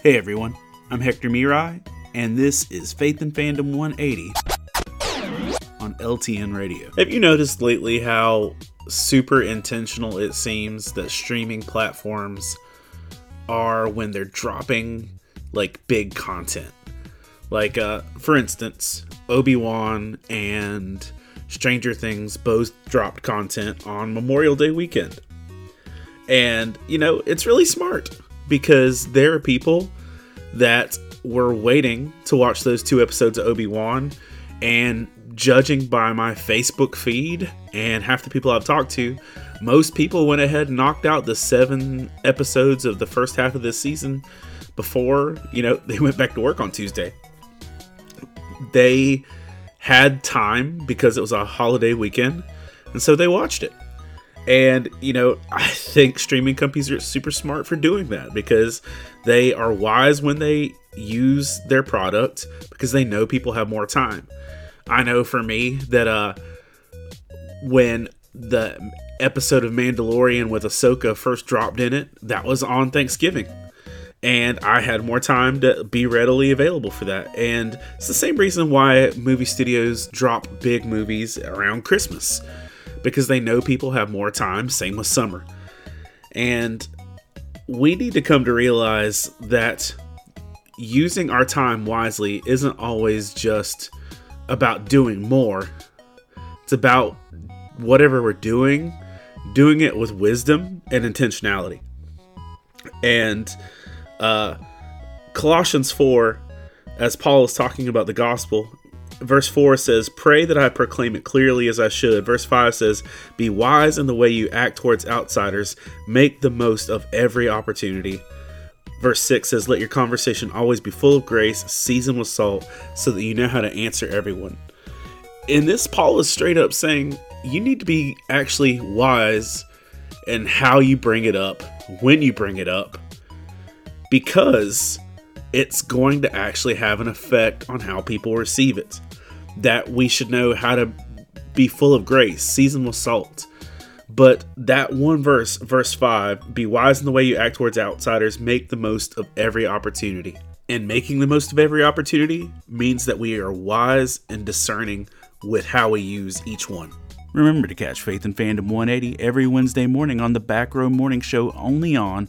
Hey everyone, I'm Hector Mirai, and this is Faith and Fandom 180 on LTN Radio. Have you noticed lately how super intentional it seems that streaming platforms are when they're dropping like big content? Like, uh, for instance, Obi Wan and Stranger Things both dropped content on Memorial Day weekend. And, you know, it's really smart because there are people that were waiting to watch those two episodes of Obi Wan, and judging by my Facebook feed and half the people I've talked to, most people went ahead and knocked out the seven episodes of the first half of this season before, you know, they went back to work on Tuesday. They had time because it was a holiday weekend, and so they watched it. And, you know, I think streaming companies are super smart for doing that because they are wise when they use their product because they know people have more time. I know for me that uh when the episode of Mandalorian with Ahsoka first dropped in it, that was on Thanksgiving. And I had more time to be readily available for that. And it's the same reason why movie studios drop big movies around Christmas because they know people have more time. Same with summer. And we need to come to realize that using our time wisely isn't always just about doing more, it's about whatever we're doing, doing it with wisdom and intentionality. And uh, Colossians 4, as Paul is talking about the gospel, verse 4 says, Pray that I proclaim it clearly as I should. Verse 5 says, Be wise in the way you act towards outsiders, make the most of every opportunity. Verse 6 says, Let your conversation always be full of grace, seasoned with salt, so that you know how to answer everyone. In this, Paul is straight up saying, You need to be actually wise in how you bring it up, when you bring it up, because it's going to actually have an effect on how people receive it that we should know how to be full of grace, seasoned with salt. But that one verse, verse 5, be wise in the way you act towards outsiders, make the most of every opportunity. And making the most of every opportunity means that we are wise and discerning with how we use each one. Remember to catch Faith and Fandom 180 every Wednesday morning on the Back Row Morning Show only on